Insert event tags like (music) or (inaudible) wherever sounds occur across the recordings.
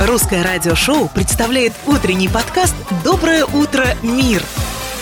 Русское радиошоу представляет утренний подкаст «Доброе утро, мир».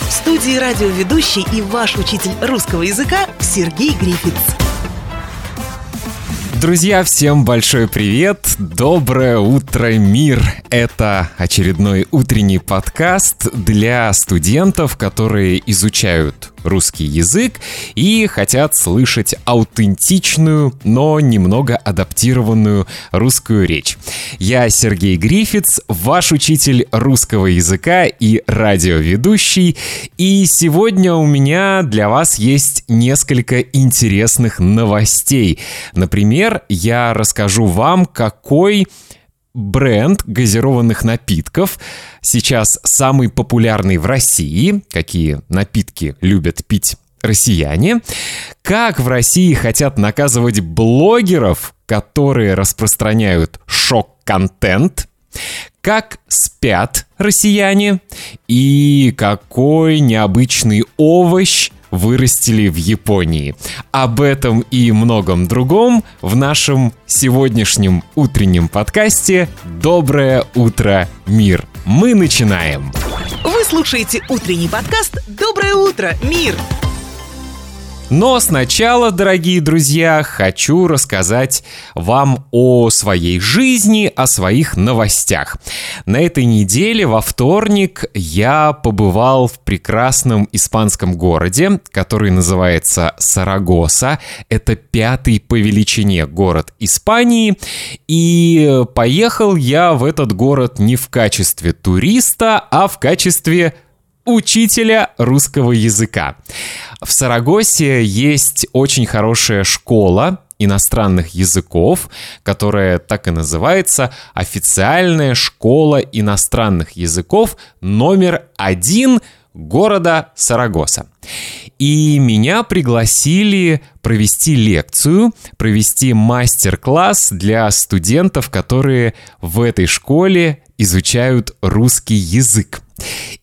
В студии радиоведущий и ваш учитель русского языка Сергей Грифиц. Друзья, всем большой привет! Доброе утро, мир! Это очередной утренний подкаст для студентов, которые изучают русский язык и хотят слышать аутентичную, но немного адаптированную русскую речь. Я Сергей Грифиц, ваш учитель русского языка и радиоведущий, и сегодня у меня для вас есть несколько интересных новостей. Например, я расскажу вам, какой бренд газированных напитков. Сейчас самый популярный в России, какие напитки любят пить россияне, как в России хотят наказывать блогеров, которые распространяют шок-контент, как спят россияне? И какой необычный овощ вырастили в Японии. Об этом и многом другом в нашем сегодняшнем утреннем подкасте «Доброе утро, мир». Мы начинаем! Вы слушаете утренний подкаст «Доброе утро, мир». Но сначала, дорогие друзья, хочу рассказать вам о своей жизни, о своих новостях. На этой неделе, во вторник, я побывал в прекрасном испанском городе, который называется Сарагоса. Это пятый по величине город Испании. И поехал я в этот город не в качестве туриста, а в качестве учителя русского языка. В Сарагосе есть очень хорошая школа иностранных языков, которая так и называется «Официальная школа иностранных языков номер один города Сарагоса». И меня пригласили провести лекцию, провести мастер-класс для студентов, которые в этой школе изучают русский язык.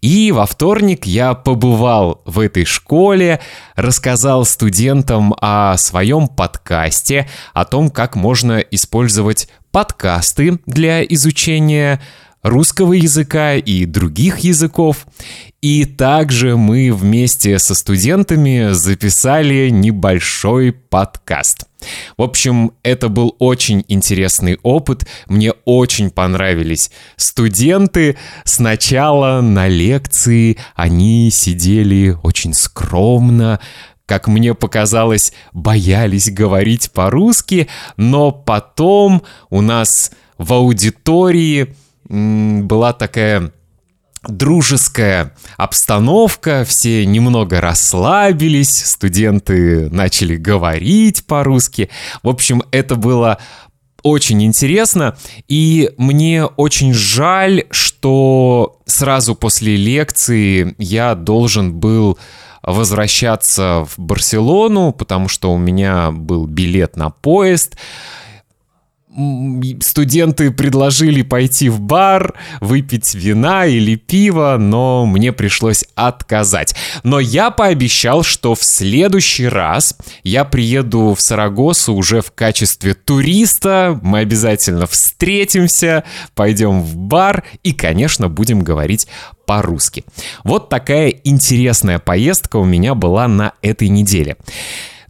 И во вторник я побывал в этой школе, рассказал студентам о своем подкасте, о том, как можно использовать подкасты для изучения русского языка и других языков. И также мы вместе со студентами записали небольшой подкаст. В общем, это был очень интересный опыт. Мне очень понравились студенты. Сначала на лекции они сидели очень скромно, как мне показалось, боялись говорить по-русски, но потом у нас в аудитории была такая дружеская обстановка, все немного расслабились, студенты начали говорить по-русски. В общем, это было очень интересно, и мне очень жаль, что сразу после лекции я должен был возвращаться в Барселону, потому что у меня был билет на поезд студенты предложили пойти в бар, выпить вина или пиво, но мне пришлось отказать. Но я пообещал, что в следующий раз я приеду в Сарагосу уже в качестве туриста, мы обязательно встретимся, пойдем в бар и, конечно, будем говорить по-русски. Вот такая интересная поездка у меня была на этой неделе.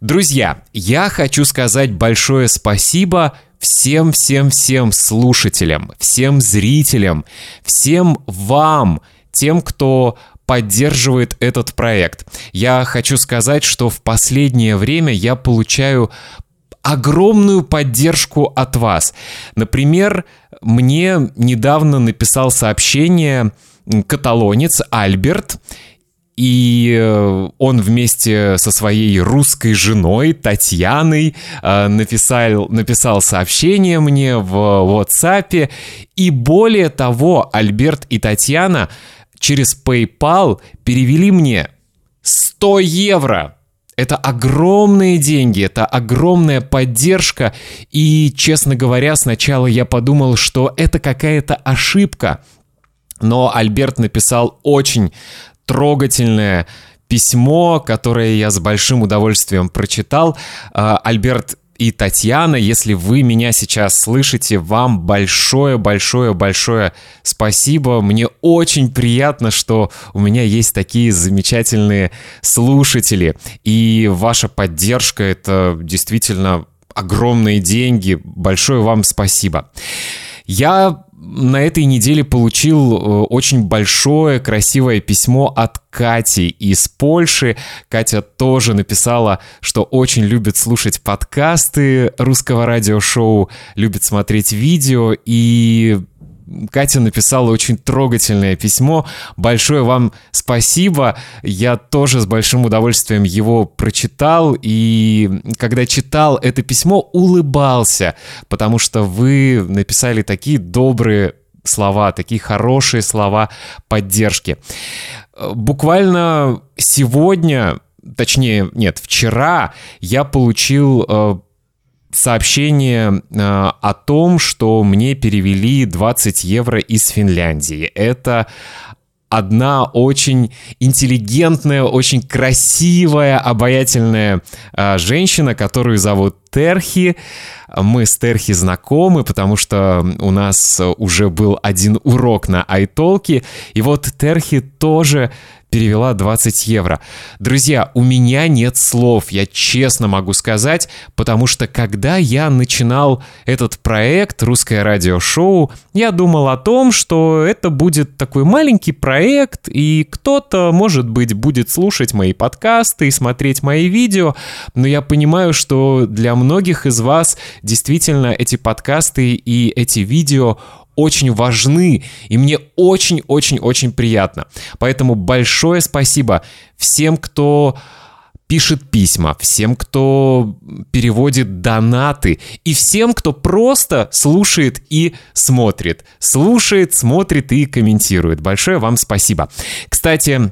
Друзья, я хочу сказать большое спасибо всем-всем-всем слушателям, всем зрителям, всем вам, тем, кто поддерживает этот проект. Я хочу сказать, что в последнее время я получаю огромную поддержку от вас. Например, мне недавно написал сообщение каталонец Альберт, и э, он вместе со своей русской женой Татьяной э, написал, написал сообщение мне в WhatsApp. И более того, Альберт и Татьяна через PayPal перевели мне 100 евро. Это огромные деньги, это огромная поддержка. И, честно говоря, сначала я подумал, что это какая-то ошибка. Но Альберт написал очень трогательное письмо, которое я с большим удовольствием прочитал. А, Альберт и Татьяна, если вы меня сейчас слышите, вам большое-большое-большое спасибо. Мне очень приятно, что у меня есть такие замечательные слушатели. И ваша поддержка — это действительно огромные деньги. Большое вам спасибо. Я на этой неделе получил э, очень большое, красивое письмо от Кати из Польши. Катя тоже написала, что очень любит слушать подкасты русского радиошоу, любит смотреть видео и Катя написала очень трогательное письмо. Большое вам спасибо. Я тоже с большим удовольствием его прочитал. И когда читал это письмо, улыбался, потому что вы написали такие добрые слова, такие хорошие слова поддержки. Буквально сегодня, точнее, нет, вчера я получил э, сообщение э, о том, что мне перевели 20 евро из Финляндии. Это одна очень интеллигентная, очень красивая, обаятельная э, женщина, которую зовут Терхи. Мы с Терхи знакомы, потому что у нас уже был один урок на айтолке. И вот Терхи тоже перевела 20 евро. Друзья, у меня нет слов, я честно могу сказать, потому что когда я начинал этот проект «Русское радиошоу», я думал о том, что это будет такой маленький проект, и кто-то, может быть, будет слушать мои подкасты и смотреть мои видео, но я понимаю, что для многих из вас действительно эти подкасты и эти видео очень важны, и мне очень-очень-очень приятно. Поэтому большое спасибо всем, кто пишет письма, всем, кто переводит донаты, и всем, кто просто слушает и смотрит. Слушает, смотрит и комментирует. Большое вам спасибо. Кстати,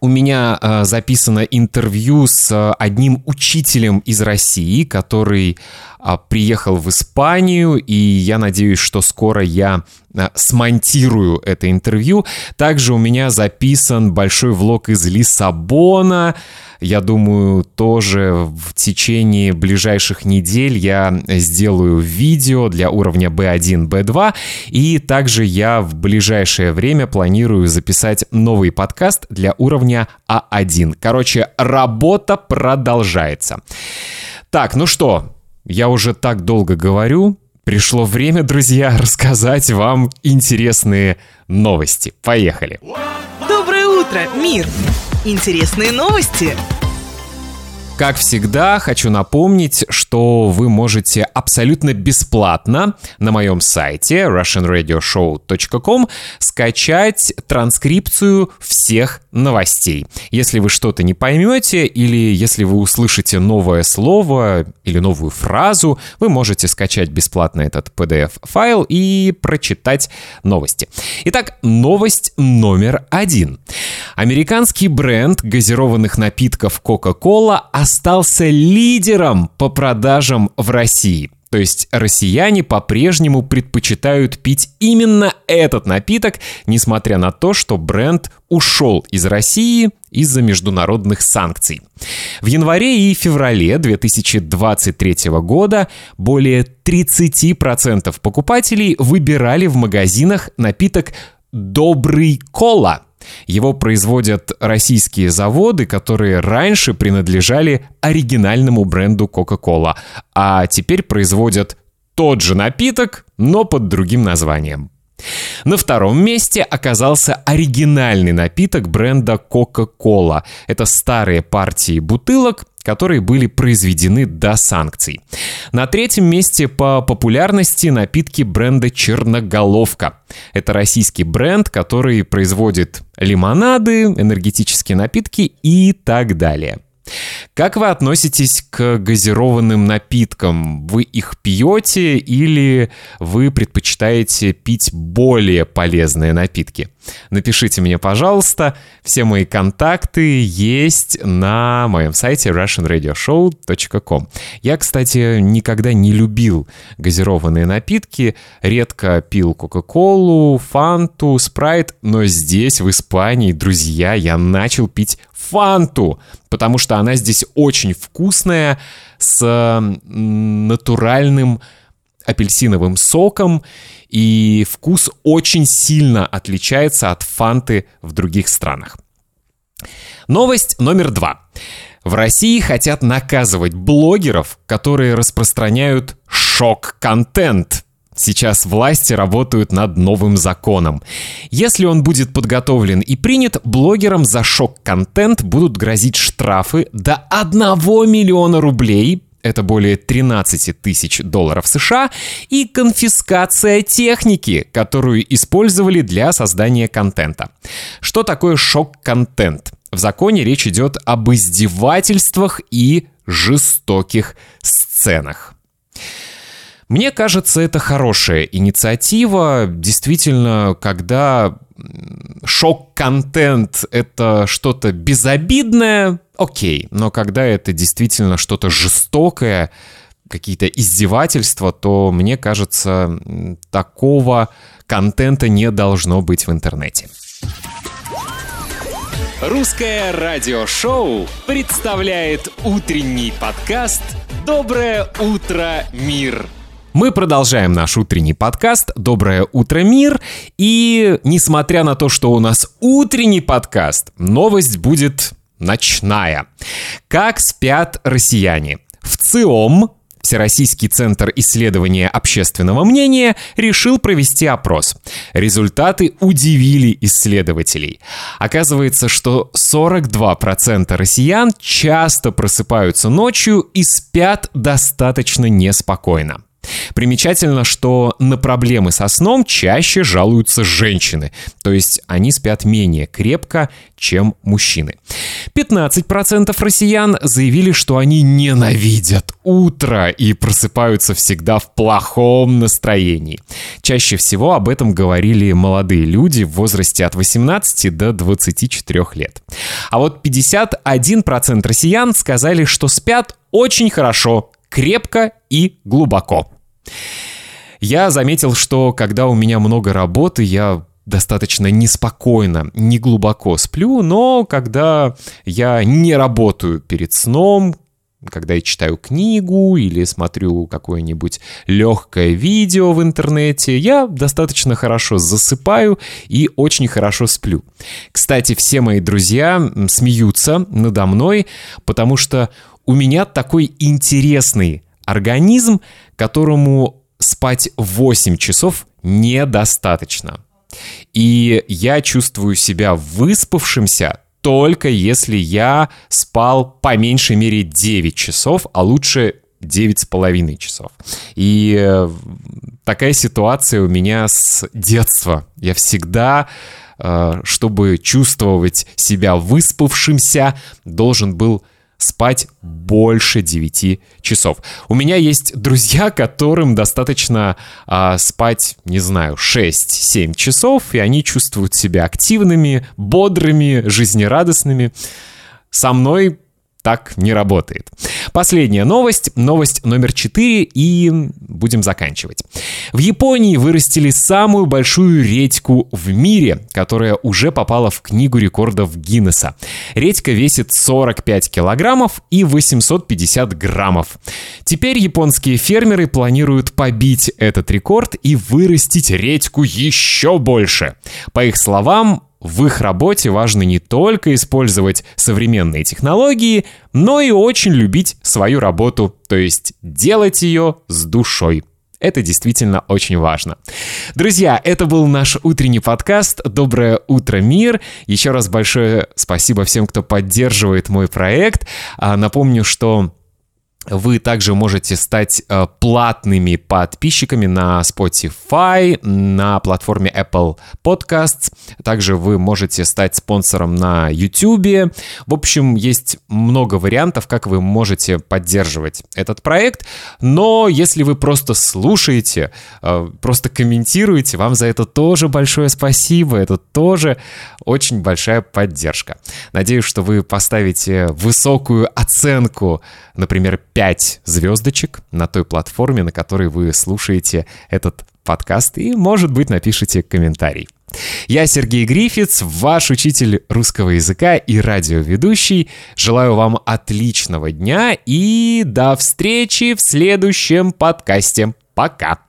у меня э, записано интервью с э, одним учителем из России, который э, приехал в Испанию, и я надеюсь, что скоро я э, смонтирую это интервью. Также у меня записан большой влог из Лиссабона. Я думаю, тоже в течение ближайших недель я сделаю видео для уровня B1, B2. И также я в ближайшее время планирую записать новый подкаст для уровня А1. Короче, работа продолжается. Так, ну что, я уже так долго говорю. Пришло время, друзья, (laughs) рассказать вам интересные новости. Поехали! Доброе утро, мир! Интересные новости. Как всегда, хочу напомнить, что вы можете абсолютно бесплатно на моем сайте russianradioshow.com скачать транскрипцию всех новостей. Если вы что-то не поймете или если вы услышите новое слово или новую фразу, вы можете скачать бесплатно этот PDF-файл и прочитать новости. Итак, новость номер один. Американский бренд газированных напитков Coca-Cola остался лидером по продажам в России. То есть россияне по-прежнему предпочитают пить именно этот напиток, несмотря на то, что бренд ушел из России из-за международных санкций. В январе и феврале 2023 года более 30% покупателей выбирали в магазинах напиток «Добрый кола», его производят российские заводы, которые раньше принадлежали оригинальному бренду Coca-Cola, а теперь производят тот же напиток, но под другим названием. На втором месте оказался оригинальный напиток бренда Coca-Cola. Это старые партии бутылок, которые были произведены до санкций. На третьем месте по популярности напитки бренда «Черноголовка». Это российский бренд, который производит лимонады, энергетические напитки и так далее. Как вы относитесь к газированным напиткам? Вы их пьете или вы предпочитаете пить более полезные напитки? Напишите мне, пожалуйста. Все мои контакты есть на моем сайте russianradioshow.com. Я, кстати, никогда не любил газированные напитки, редко пил Кока-Колу, Фанту, Спрайт, но здесь, в Испании, друзья, я начал пить Фанту, потому что она здесь очень вкусная, с натуральным апельсиновым соком, и вкус очень сильно отличается от фанты в других странах. Новость номер два. В России хотят наказывать блогеров, которые распространяют шок-контент. Сейчас власти работают над новым законом. Если он будет подготовлен и принят, блогерам за шок-контент будут грозить штрафы до 1 миллиона рублей это более 13 тысяч долларов США, и конфискация техники, которую использовали для создания контента. Что такое шок-контент? В законе речь идет об издевательствах и жестоких сценах. Мне кажется, это хорошая инициатива. Действительно, когда шок-контент — это что-то безобидное, окей. Но когда это действительно что-то жестокое, какие-то издевательства, то, мне кажется, такого контента не должно быть в интернете. Русское радиошоу представляет утренний подкаст «Доброе утро, мир». Мы продолжаем наш утренний подкаст «Доброе утро, мир». И несмотря на то, что у нас утренний подкаст, новость будет ночная. Как спят россияне? В ЦИОМ, Всероссийский центр исследования общественного мнения решил провести опрос. Результаты удивили исследователей. Оказывается, что 42% россиян часто просыпаются ночью и спят достаточно неспокойно. Примечательно, что на проблемы со сном чаще жалуются женщины, то есть они спят менее крепко, чем мужчины. 15% россиян заявили, что они ненавидят утро и просыпаются всегда в плохом настроении. Чаще всего об этом говорили молодые люди в возрасте от 18 до 24 лет. А вот 51% россиян сказали, что спят очень хорошо, крепко и глубоко. Я заметил, что когда у меня много работы, я достаточно неспокойно, не глубоко сплю, но когда я не работаю перед сном, когда я читаю книгу или смотрю какое-нибудь легкое видео в интернете, я достаточно хорошо засыпаю и очень хорошо сплю. Кстати, все мои друзья смеются надо мной, потому что у меня такой интересный организм, которому спать 8 часов недостаточно. И я чувствую себя выспавшимся только если я спал по меньшей мере 9 часов, а лучше 9 с половиной часов. И э, такая ситуация у меня с детства. Я всегда, э, чтобы чувствовать себя выспавшимся, должен был спать больше 9 часов. У меня есть друзья, которым достаточно а, спать, не знаю, 6-7 часов, и они чувствуют себя активными, бодрыми, жизнерадостными. Со мной так не работает. Последняя новость, новость номер 4, и будем заканчивать. В Японии вырастили самую большую редьку в мире, которая уже попала в книгу рекордов Гиннесса. Редька весит 45 килограммов и 850 граммов. Теперь японские фермеры планируют побить этот рекорд и вырастить редьку еще больше. По их словам, в их работе важно не только использовать современные технологии, но и очень любить свою работу, то есть делать ее с душой. Это действительно очень важно. Друзья, это был наш утренний подкаст «Доброе утро, мир». Еще раз большое спасибо всем, кто поддерживает мой проект. А, напомню, что Вы также можете стать э, платными подписчиками на Spotify, на платформе Apple Podcasts. Также вы можете стать спонсором на YouTube. В общем, есть много вариантов, как вы можете поддерживать этот проект. Но если вы просто слушаете, э, просто комментируете, вам за это тоже большое спасибо. Это тоже очень большая поддержка. Надеюсь, что вы поставите высокую оценку, например, 5 звездочек на той платформе, на которой вы слушаете этот подкаст, и, может быть, напишите комментарий. Я Сергей Грифиц, ваш учитель русского языка и радиоведущий. Желаю вам отличного дня и до встречи в следующем подкасте. Пока!